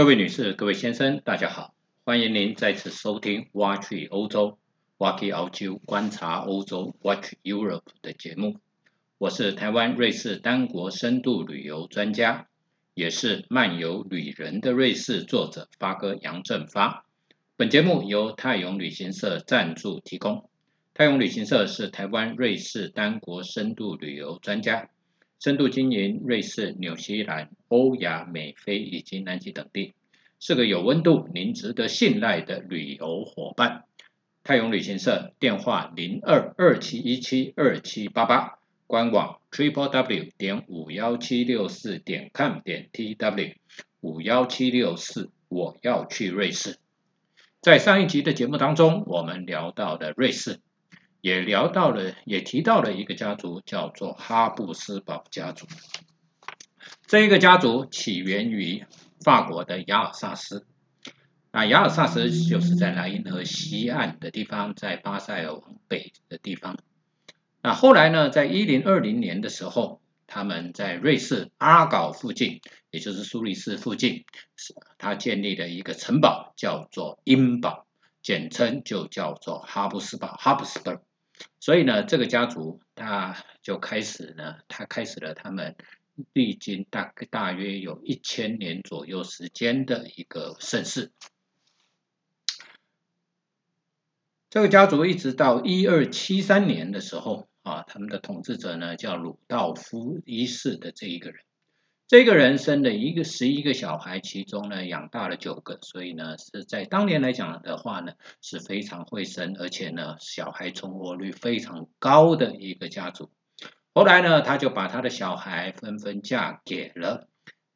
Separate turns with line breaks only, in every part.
各位女士、各位先生，大家好，欢迎您再次收听《挖去欧洲》挖去澳洲观察欧洲 Watch Europe 的节目。我是台湾瑞士单国深度旅游专家，也是漫游旅人的瑞士作者发哥杨振发。本节目由泰永旅行社赞助提供。泰永旅行社是台湾瑞士单国深度旅游专家。深度经营瑞士、纽西兰、欧亚、美非以及南极等地，是个有温度、您值得信赖的旅游伙伴。泰永旅行社电话零二二七一七二七八八，官网 triple w 点五幺七六四点 com 点 tw 五幺七六四，我要去瑞士。在上一集的节目当中，我们聊到了瑞士。也聊到了，也提到了一个家族，叫做哈布斯堡家族。这一个家族起源于法国的雅尔萨斯，啊，雅尔萨斯就是在莱茵河西岸的地方，在巴塞尔往北的地方。那后来呢，在一零二零年的时候，他们在瑞士阿搞附近，也就是苏黎世附近，他建立了一个城堡，叫做茵堡，简称就叫做哈布斯堡 （Habsburg）。所以呢，这个家族他就开始呢，他开始了他们历经大大约有一千年左右时间的一个盛世。这个家族一直到一二七三年的时候啊，他们的统治者呢叫鲁道夫一世的这一个人。这个人生的一个十一个小孩，其中呢养大了九个，所以呢是在当年来讲的话呢是非常会生，而且呢小孩存活率非常高的一个家族。后来呢他就把他的小孩纷纷嫁给了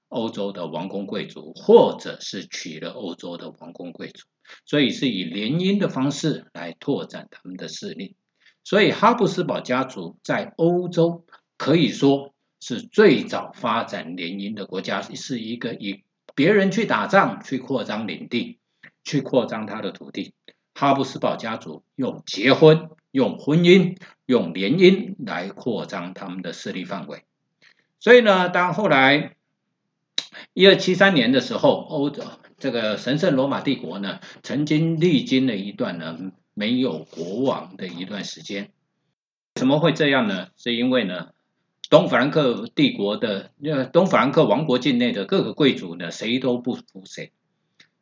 欧洲的王公贵族，或者是娶了欧洲的王公贵族，所以是以联姻的方式来拓展他们的势力。所以哈布斯堡家族在欧洲可以说。是最早发展联姻的国家，是一个以别人去打仗去扩张领地，去扩张他的土地。哈布斯堡家族用结婚、用婚姻、用联姻来扩张他们的势力范围。所以呢，当后来一二七三年的时候，欧洲这个神圣罗马帝国呢，曾经历经了一段呢没有国王的一段时间。为什么会这样呢？是因为呢？东法兰克帝国的，呃，东法兰克王国境内的各个贵族呢，谁都不服谁，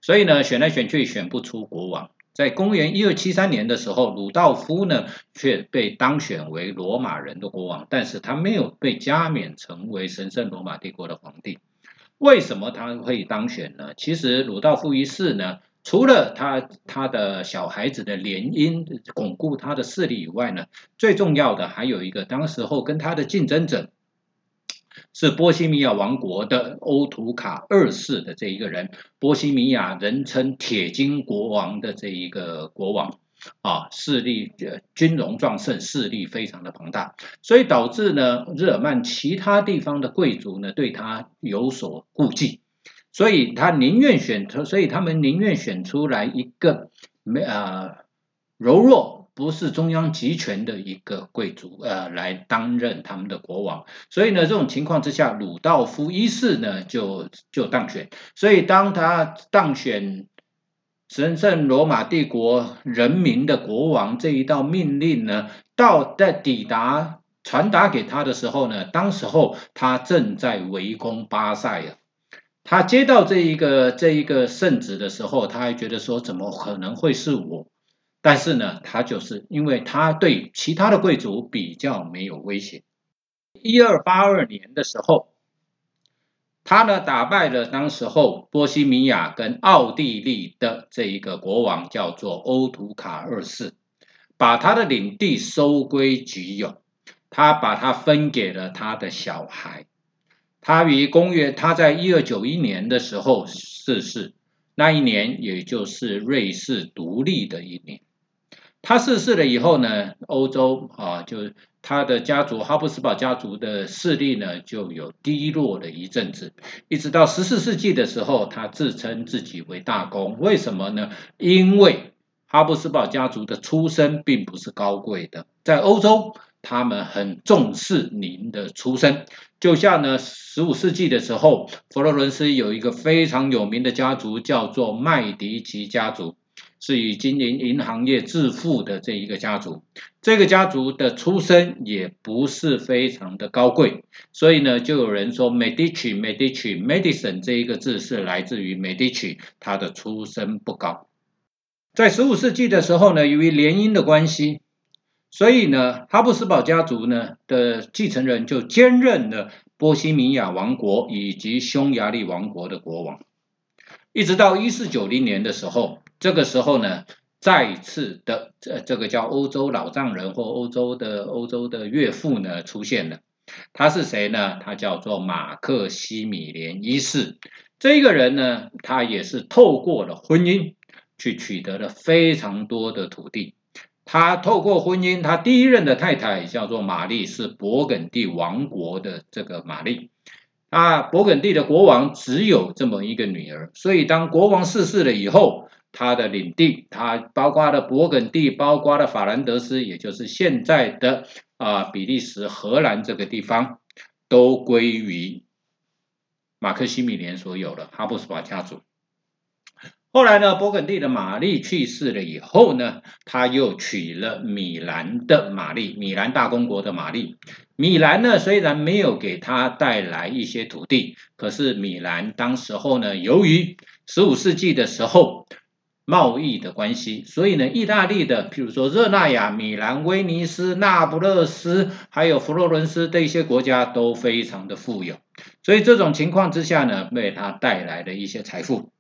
所以呢，选来选去选不出国王。在公元一二七三年的时候，鲁道夫呢却被当选为罗马人的国王，但是他没有被加冕成为神圣罗马帝国的皇帝。为什么他会当选呢？其实鲁道夫一世呢。除了他他的小孩子的联姻巩固他的势力以外呢，最重要的还有一个，当时候跟他的竞争者是波西米亚王国的欧图卡二世的这一个人，波西米亚人称铁金国王的这一个国王啊，势力军容壮盛，势力非常的庞大，所以导致呢日耳曼其他地方的贵族呢对他有所顾忌。所以他宁愿选出，所以他们宁愿选出来一个没啊柔弱，不是中央集权的一个贵族，呃，来担任他们的国王。所以呢，这种情况之下，鲁道夫一世呢就就当选。所以当他当选神圣罗马帝国人民的国王这一道命令呢，到在抵达传达给他的时候呢，当时候他正在围攻巴塞尔。他接到这一个这一个圣旨的时候，他还觉得说怎么可能会是我？但是呢，他就是因为他对其他的贵族比较没有威胁。一二八二年的时候，他呢打败了当时候波西米亚跟奥地利的这一个国王，叫做欧图卡二世，把他的领地收归己有，他把它分给了他的小孩。他于公元，他在一二九一年的时候逝世，那一年也就是瑞士独立的一年。他逝世了以后呢，欧洲啊，就他的家族哈布斯堡家族的势力呢，就有低落的一阵子。一直到十四世纪的时候，他自称自己为大公，为什么呢？因为哈布斯堡家族的出身并不是高贵的，在欧洲。他们很重视您的出身。就像呢，十五世纪的时候，佛罗伦斯有一个非常有名的家族，叫做麦迪奇家族。是以经营银行业致富的这一个家族，这个家族的出身也不是非常的高贵，所以呢，就有人说 Medici Medici Medicine 这一个字是来自于 Medici，他的出身不高。在十五世纪的时候呢，由于联姻的关系，所以呢，哈布斯堡家族呢的继承人就兼任了波西米亚王国以及匈牙利王国的国王，一直到一四九零年的时候。这个时候呢，再次的这这个叫欧洲老丈人或欧洲的欧洲的岳父呢出现了，他是谁呢？他叫做马克西米连一世。这个人呢，他也是透过了婚姻去取得了非常多的土地。他透过婚姻，他第一任的太太叫做玛丽，是勃艮第王国的这个玛丽。啊，勃艮第的国王只有这么一个女儿，所以当国王逝世了以后。他的领地，他包括了勃艮第，包括了法兰德斯，也就是现在的啊比利时、荷兰这个地方，都归于马克西米连所有的哈布斯堡家族。后来呢，勃艮第的玛丽去世了以后呢，他又娶了米兰的玛丽，米兰大公国的玛丽。米兰呢，虽然没有给他带来一些土地，可是米兰当时候呢，由于十五世纪的时候。贸易的关系，所以呢，意大利的，譬如说热那亚、米兰、威尼斯、那不勒斯，还有佛罗伦斯这些国家都非常的富有，所以这种情况之下呢，为他带来了一些财富。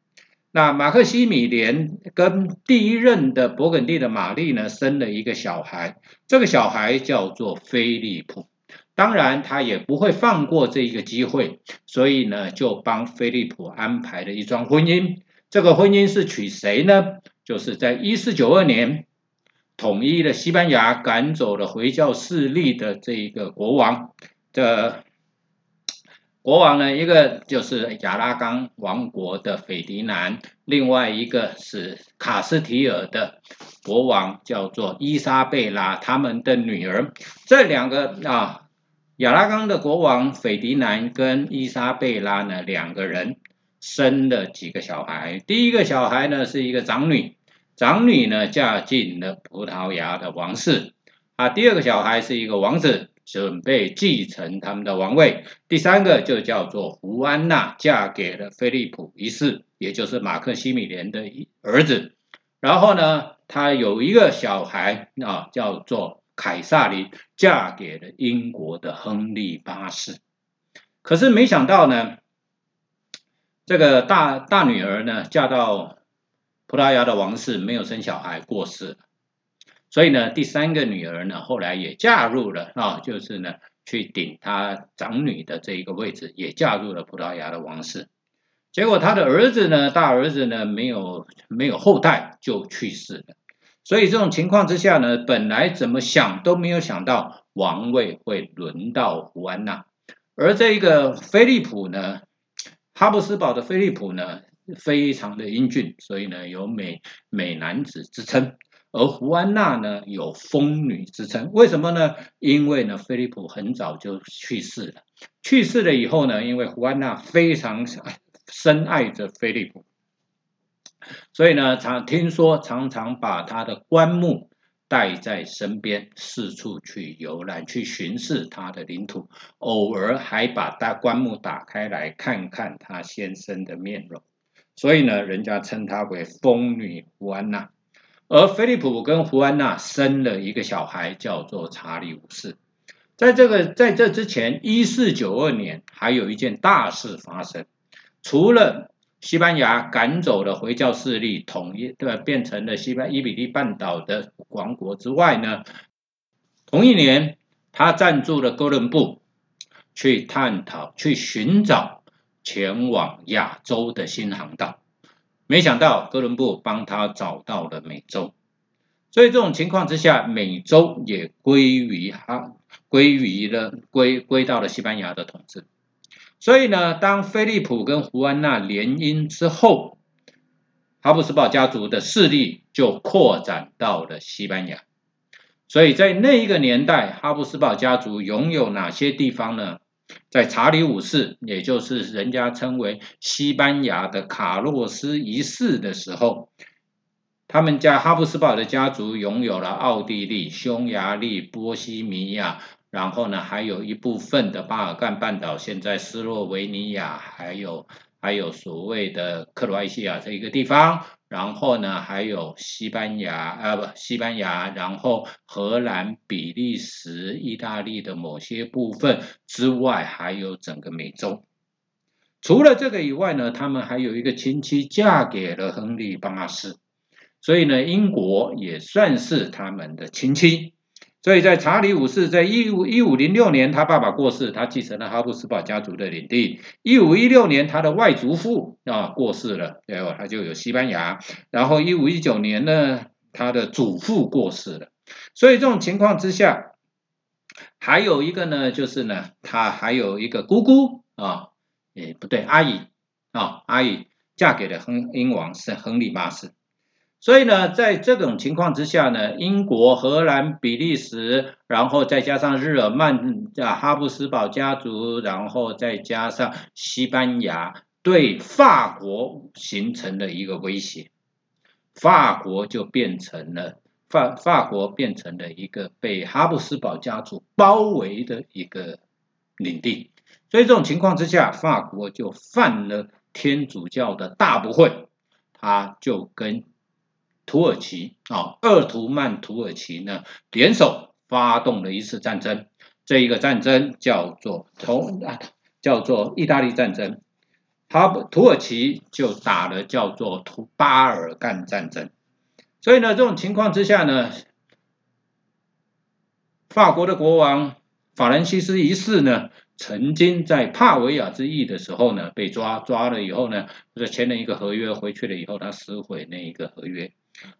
那马克西米连跟第一任的勃艮第的玛丽呢，生了一个小孩，这个小孩叫做菲利普。当然，他也不会放过这一个机会，所以呢，就帮菲利普安排了一桩婚姻。这个婚姻是娶谁呢？就是在一四九二年统一了西班牙，赶走了回教势力的这一个国王的国王呢，一个就是亚拉冈王国的斐迪南，另外一个是卡斯提尔的国王，叫做伊莎贝拉，他们的女儿。这两个啊，亚拉冈的国王斐迪南跟伊莎贝拉呢，两个人。生了几个小孩，第一个小孩呢是一个长女，长女呢嫁进了葡萄牙的王室，啊，第二个小孩是一个王子，准备继承他们的王位，第三个就叫做胡安娜，嫁给了菲利普一世，也就是马克西米连的儿子，然后呢，他有一个小孩啊，叫做凯撒琳，嫁给了英国的亨利八世，可是没想到呢。这个大大女儿呢，嫁到葡萄牙的王室，没有生小孩，过世了。所以呢，第三个女儿呢，后来也嫁入了啊，就是呢，去顶她长女的这一个位置，也嫁入了葡萄牙的王室。结果他的儿子呢，大儿子呢，没有没有后代就去世了。所以这种情况之下呢，本来怎么想都没有想到王位会轮到胡安娜，而这一个菲利普呢。哈布斯堡的菲利普呢，非常的英俊，所以呢有美美男子之称；而胡安娜呢有疯女之称。为什么呢？因为呢菲利普很早就去世了，去世了以后呢，因为胡安娜非常深爱着菲利普，所以呢常听说常常把他的棺木。带在身边，四处去游览，去巡视他的领土，偶尔还把大棺木打开来看看他先生的面容。所以呢，人家称他为疯女胡安娜。而菲利普跟胡安娜生了一个小孩，叫做查理五世。在这个在这之前，一四九二年还有一件大事发生，除了。西班牙赶走了回教势力，统一对吧？变成了西班伊比利半岛的王国之外呢。同一年，他赞助了哥伦布去探讨、去寻找前往亚洲的新航道。没想到哥伦布帮他找到了美洲，所以这种情况之下，美洲也归于他，归于了归归到了西班牙的统治。所以呢，当菲利普跟胡安娜联姻之后，哈布斯堡家族的势力就扩展到了西班牙。所以在那一个年代，哈布斯堡家族拥有哪些地方呢？在查理五世，也就是人家称为西班牙的卡洛斯一世的时候，他们家哈布斯堡的家族拥有了奥地利、匈牙利、波西米亚，然后呢，还有一部分的巴尔干半岛，现在斯洛维尼亚，还有还有所谓的克罗埃西亚这一个地方。然后呢，还有西班牙啊，不，西班牙，然后荷兰、比利时、意大利的某些部分之外，还有整个美洲。除了这个以外呢，他们还有一个亲戚嫁给了亨利八世，所以呢，英国也算是他们的亲戚。所以在查理五世在一五一五零六年，他爸爸过世，他继承了哈布斯堡家族的领地。一五一六年，他的外祖父啊过世了，然后他就有西班牙。然后一五一九年呢，他的祖父过世了。所以这种情况之下，还有一个呢，就是呢，他还有一个姑姑啊，诶不对，阿姨啊，阿姨嫁给了亨英王是亨利八世。所以呢，在这种情况之下呢，英国、荷兰、比利时，然后再加上日耳曼啊哈布斯堡家族，然后再加上西班牙，对法国形成了一个威胁，法国就变成了法法国变成了一个被哈布斯堡家族包围的一个领地。所以这种情况之下，法国就犯了天主教的大不讳，他就跟。土耳其啊，鄂图曼土耳其呢联手发动了一次战争，这一个战争叫做从啊叫做意大利战争，他土耳其就打了叫做图巴尔干战争，所以呢这种情况之下呢，法国的国王法兰西斯一世呢，曾经在帕维亚之役的时候呢被抓抓了以后呢，就签了一个合约，回去了以后他撕毁那一个合约。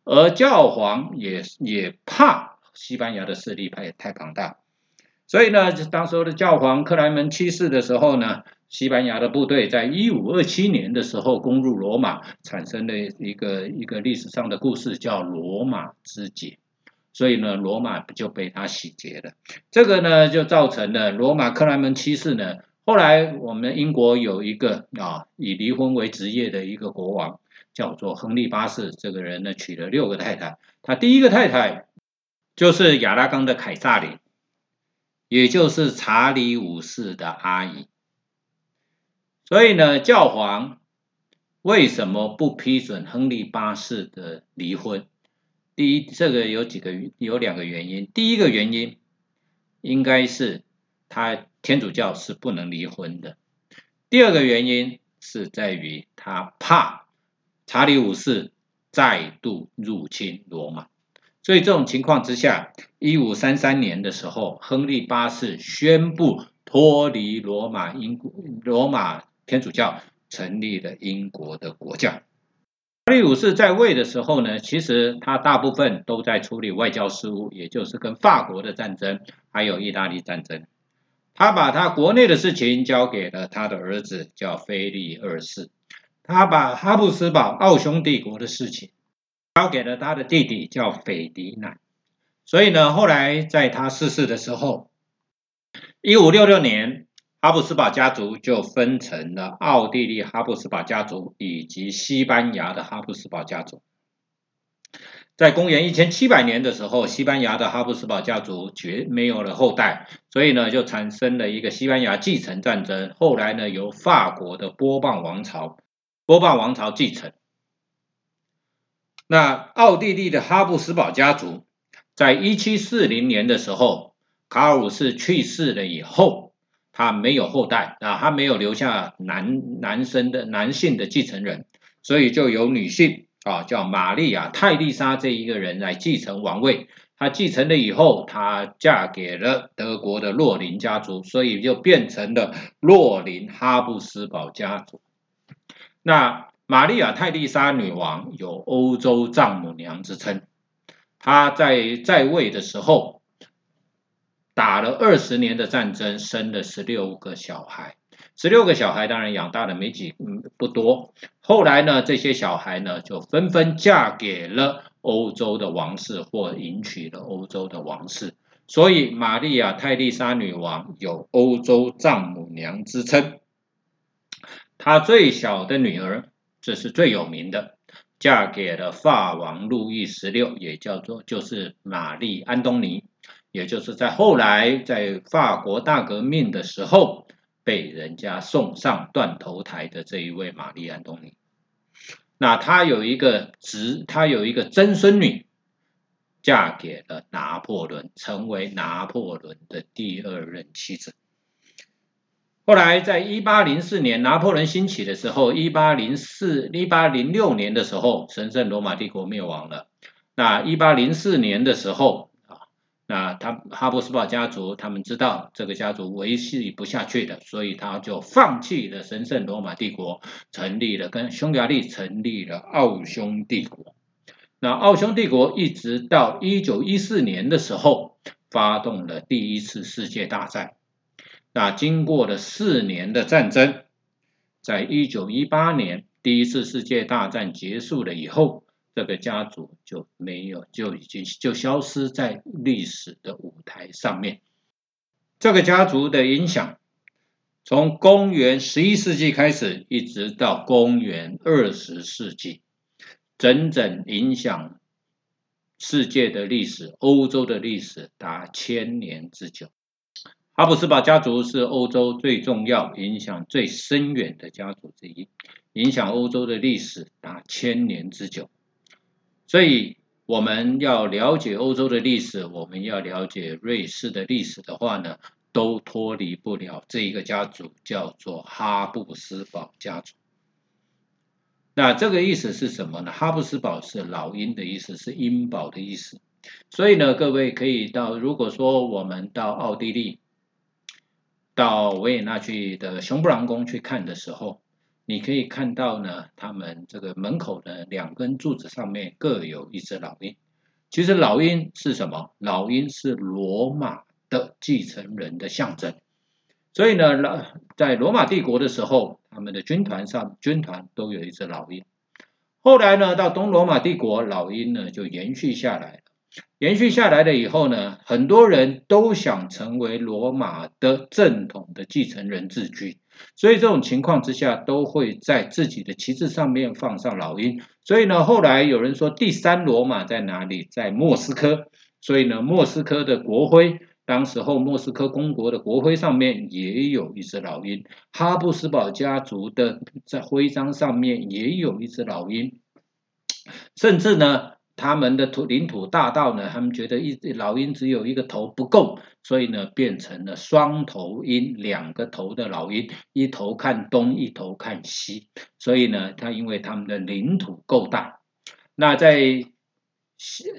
而教皇也也怕西班牙的势力太太庞大，所以呢，就当时候的教皇克莱门七世的时候呢，西班牙的部队在一五二七年的时候攻入罗马，产生了一个一个历史上的故事，叫罗马之劫。所以呢，罗马就被他洗劫了。这个呢，就造成了罗马克莱门七世呢，后来我们英国有一个啊以离婚为职业的一个国王。叫做亨利八世，这个人呢娶了六个太太，他第一个太太就是亚拉冈的凯撒琳，也就是查理五世的阿姨。所以呢，教皇为什么不批准亨利八世的离婚？第一，这个有几个有两个原因。第一个原因应该是他天主教是不能离婚的。第二个原因是在于他怕。查理五世再度入侵罗马，所以这种情况之下，一五三三年的时候，亨利八世宣布脱离罗马英罗马天主教，成立了英国的国教。查理五世在位的时候呢，其实他大部分都在处理外交事务，也就是跟法国的战争，还有意大利战争。他把他国内的事情交给了他的儿子，叫菲利二世。他把哈布斯堡奥匈帝国的事情交给了他的弟弟，叫斐迪南。所以呢，后来在他逝世的时候，一五六六年，哈布斯堡家族就分成了奥地利哈布斯堡家族以及西班牙的哈布斯堡家族。在公元一千七百年的时候，西班牙的哈布斯堡家族绝没有了后代，所以呢，就产生了一个西班牙继承战争。后来呢，由法国的波旁王朝。波旁王朝继承。那奥地利的哈布斯堡家族，在一七四零年的时候，卡尔五世去世了以后，他没有后代啊，他没有留下男男生的男性的继承人，所以就由女性啊，叫玛丽亚泰丽莎这一个人来继承王位。她继承了以后，她嫁给了德国的洛林家族，所以就变成了洛林哈布斯堡家族。那玛丽亚泰丽莎女王有欧洲丈母娘之称，她在在位的时候打了二十年的战争，生了十六个小孩，十六个小孩当然养大的没几嗯不多。后来呢，这些小孩呢就纷纷嫁给了欧洲的王室或迎娶了欧洲的王室，所以玛利亚泰丽莎女王有欧洲丈母娘之称。她最小的女儿，这是最有名的，嫁给了法王路易十六，也叫做就是玛丽安东尼，也就是在后来在法国大革命的时候被人家送上断头台的这一位玛丽安东尼。那她有一个侄，她有一个曾孙女，嫁给了拿破仑，成为拿破仑的第二任妻子。后来，在一八零四年拿破仑兴起的时候，一八零四、一八零六年的时候，神圣罗马帝国灭亡了。那一八零四年的时候啊，那他哈布斯堡家族他们知道这个家族维系不下去的，所以他就放弃了神圣罗马帝国，成立了跟匈牙利成立了奥匈帝国。那奥匈帝国一直到一九一四年的时候，发动了第一次世界大战。那经过了四年的战争，在一九一八年第一次世界大战结束了以后，这个家族就没有就已经就消失在历史的舞台上面。这个家族的影响，从公元十一世纪开始，一直到公元二十世纪，整整影响世界的历史、欧洲的历史达千年之久。哈布斯堡家族是欧洲最重要、影响最深远的家族之一，影响欧洲的历史达千年之久。所以，我们要了解欧洲的历史，我们要了解瑞士的历史的话呢，都脱离不了这一个家族，叫做哈布斯堡家族。那这个意思是什么呢？哈布斯堡是老鹰的意思，是鹰堡的意思。所以呢，各位可以到，如果说我们到奥地利。到维也纳去的熊布朗宫去看的时候，你可以看到呢，他们这个门口的两根柱子上面各有一只老鹰。其实老鹰是什么？老鹰是罗马的继承人的象征。所以呢，老在罗马帝国的时候，他们的军团上军团都有一只老鹰。后来呢，到东罗马帝国，老鹰呢就延续下来。延续下来了以后呢，很多人都想成为罗马的正统的继承人自居，所以这种情况之下，都会在自己的旗帜上面放上老鹰。所以呢，后来有人说第三罗马在哪里？在莫斯科。所以呢，莫斯科的国徽，当时候莫斯科公国的国徽上面也有一只老鹰。哈布斯堡家族的在徽章上面也有一只老鹰，甚至呢。他们的土领土大到呢，他们觉得一老鹰只有一个头不够，所以呢变成了双头鹰，两个头的老鹰，一头看东，一头看西。所以呢，他因为他们的领土够大，那在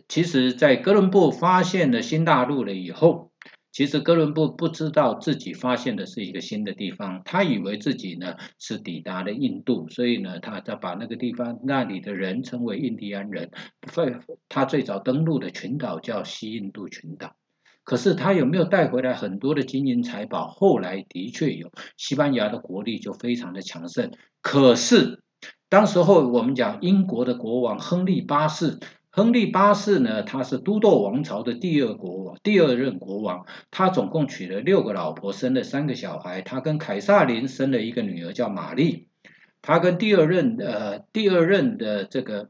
其实，在哥伦布发现了新大陆了以后。其实哥伦布不知道自己发现的是一个新的地方，他以为自己呢是抵达了印度，所以呢，他在把那个地方那里的人称为印第安人。他最早登陆的群岛叫西印度群岛。可是他有没有带回来很多的金银财宝？后来的确有，西班牙的国力就非常的强盛。可是当时候我们讲英国的国王亨利八世。亨利八世呢，他是都铎王朝的第二国王，第二任国王。他总共娶了六个老婆，生了三个小孩。他跟凯撒琳生了一个女儿，叫玛丽。他跟第二任呃第二任的这个。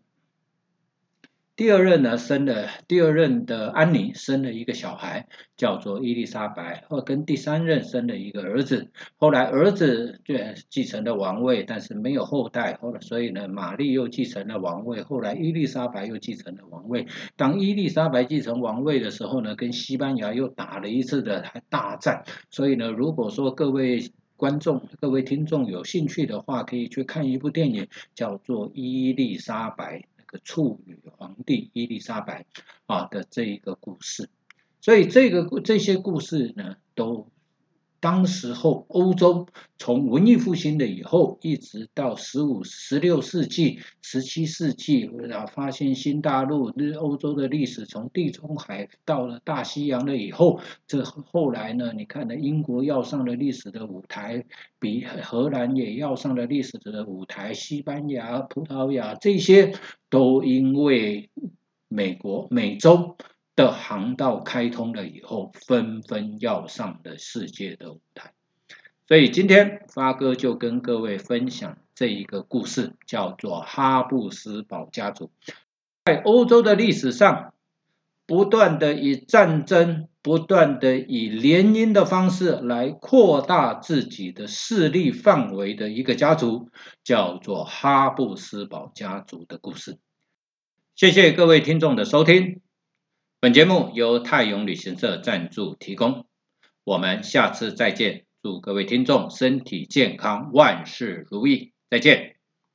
第二任呢，生了第二任的安妮生了一个小孩，叫做伊丽莎白。后跟第三任生了一个儿子，后来儿子就继承了王位，但是没有后代。后来所以呢，玛丽又继承了王位。后来伊丽莎白又继承了王位。当伊丽莎白继承王位的时候呢，跟西班牙又打了一次的大战。所以呢，如果说各位观众、各位听众有兴趣的话，可以去看一部电影，叫做《伊丽莎白》。处女皇帝伊丽莎白啊的这一个故事，所以这个这些故事呢，都当时候欧洲从文艺复兴的以后，一直到十五、十六世纪、十七世纪，然后发现新大陆，日欧洲的历史从地中海到了大西洋了以后，这后来呢，你看呢，英国要上了历史的舞台，比荷兰也要上了历史的舞台，西班牙、葡萄牙这些都因为美国、美洲。的航道开通了以后，纷纷要上了世界的舞台。所以今天发哥就跟各位分享这一个故事，叫做哈布斯堡家族。在欧洲的历史上，不断的以战争、不断的以联姻的方式来扩大自己的势力范围的一个家族，叫做哈布斯堡家族的故事。谢谢各位听众的收听。本节目由泰永旅行社赞助提供，我们下次再见，祝各位听众身体健康，万事如意，再见。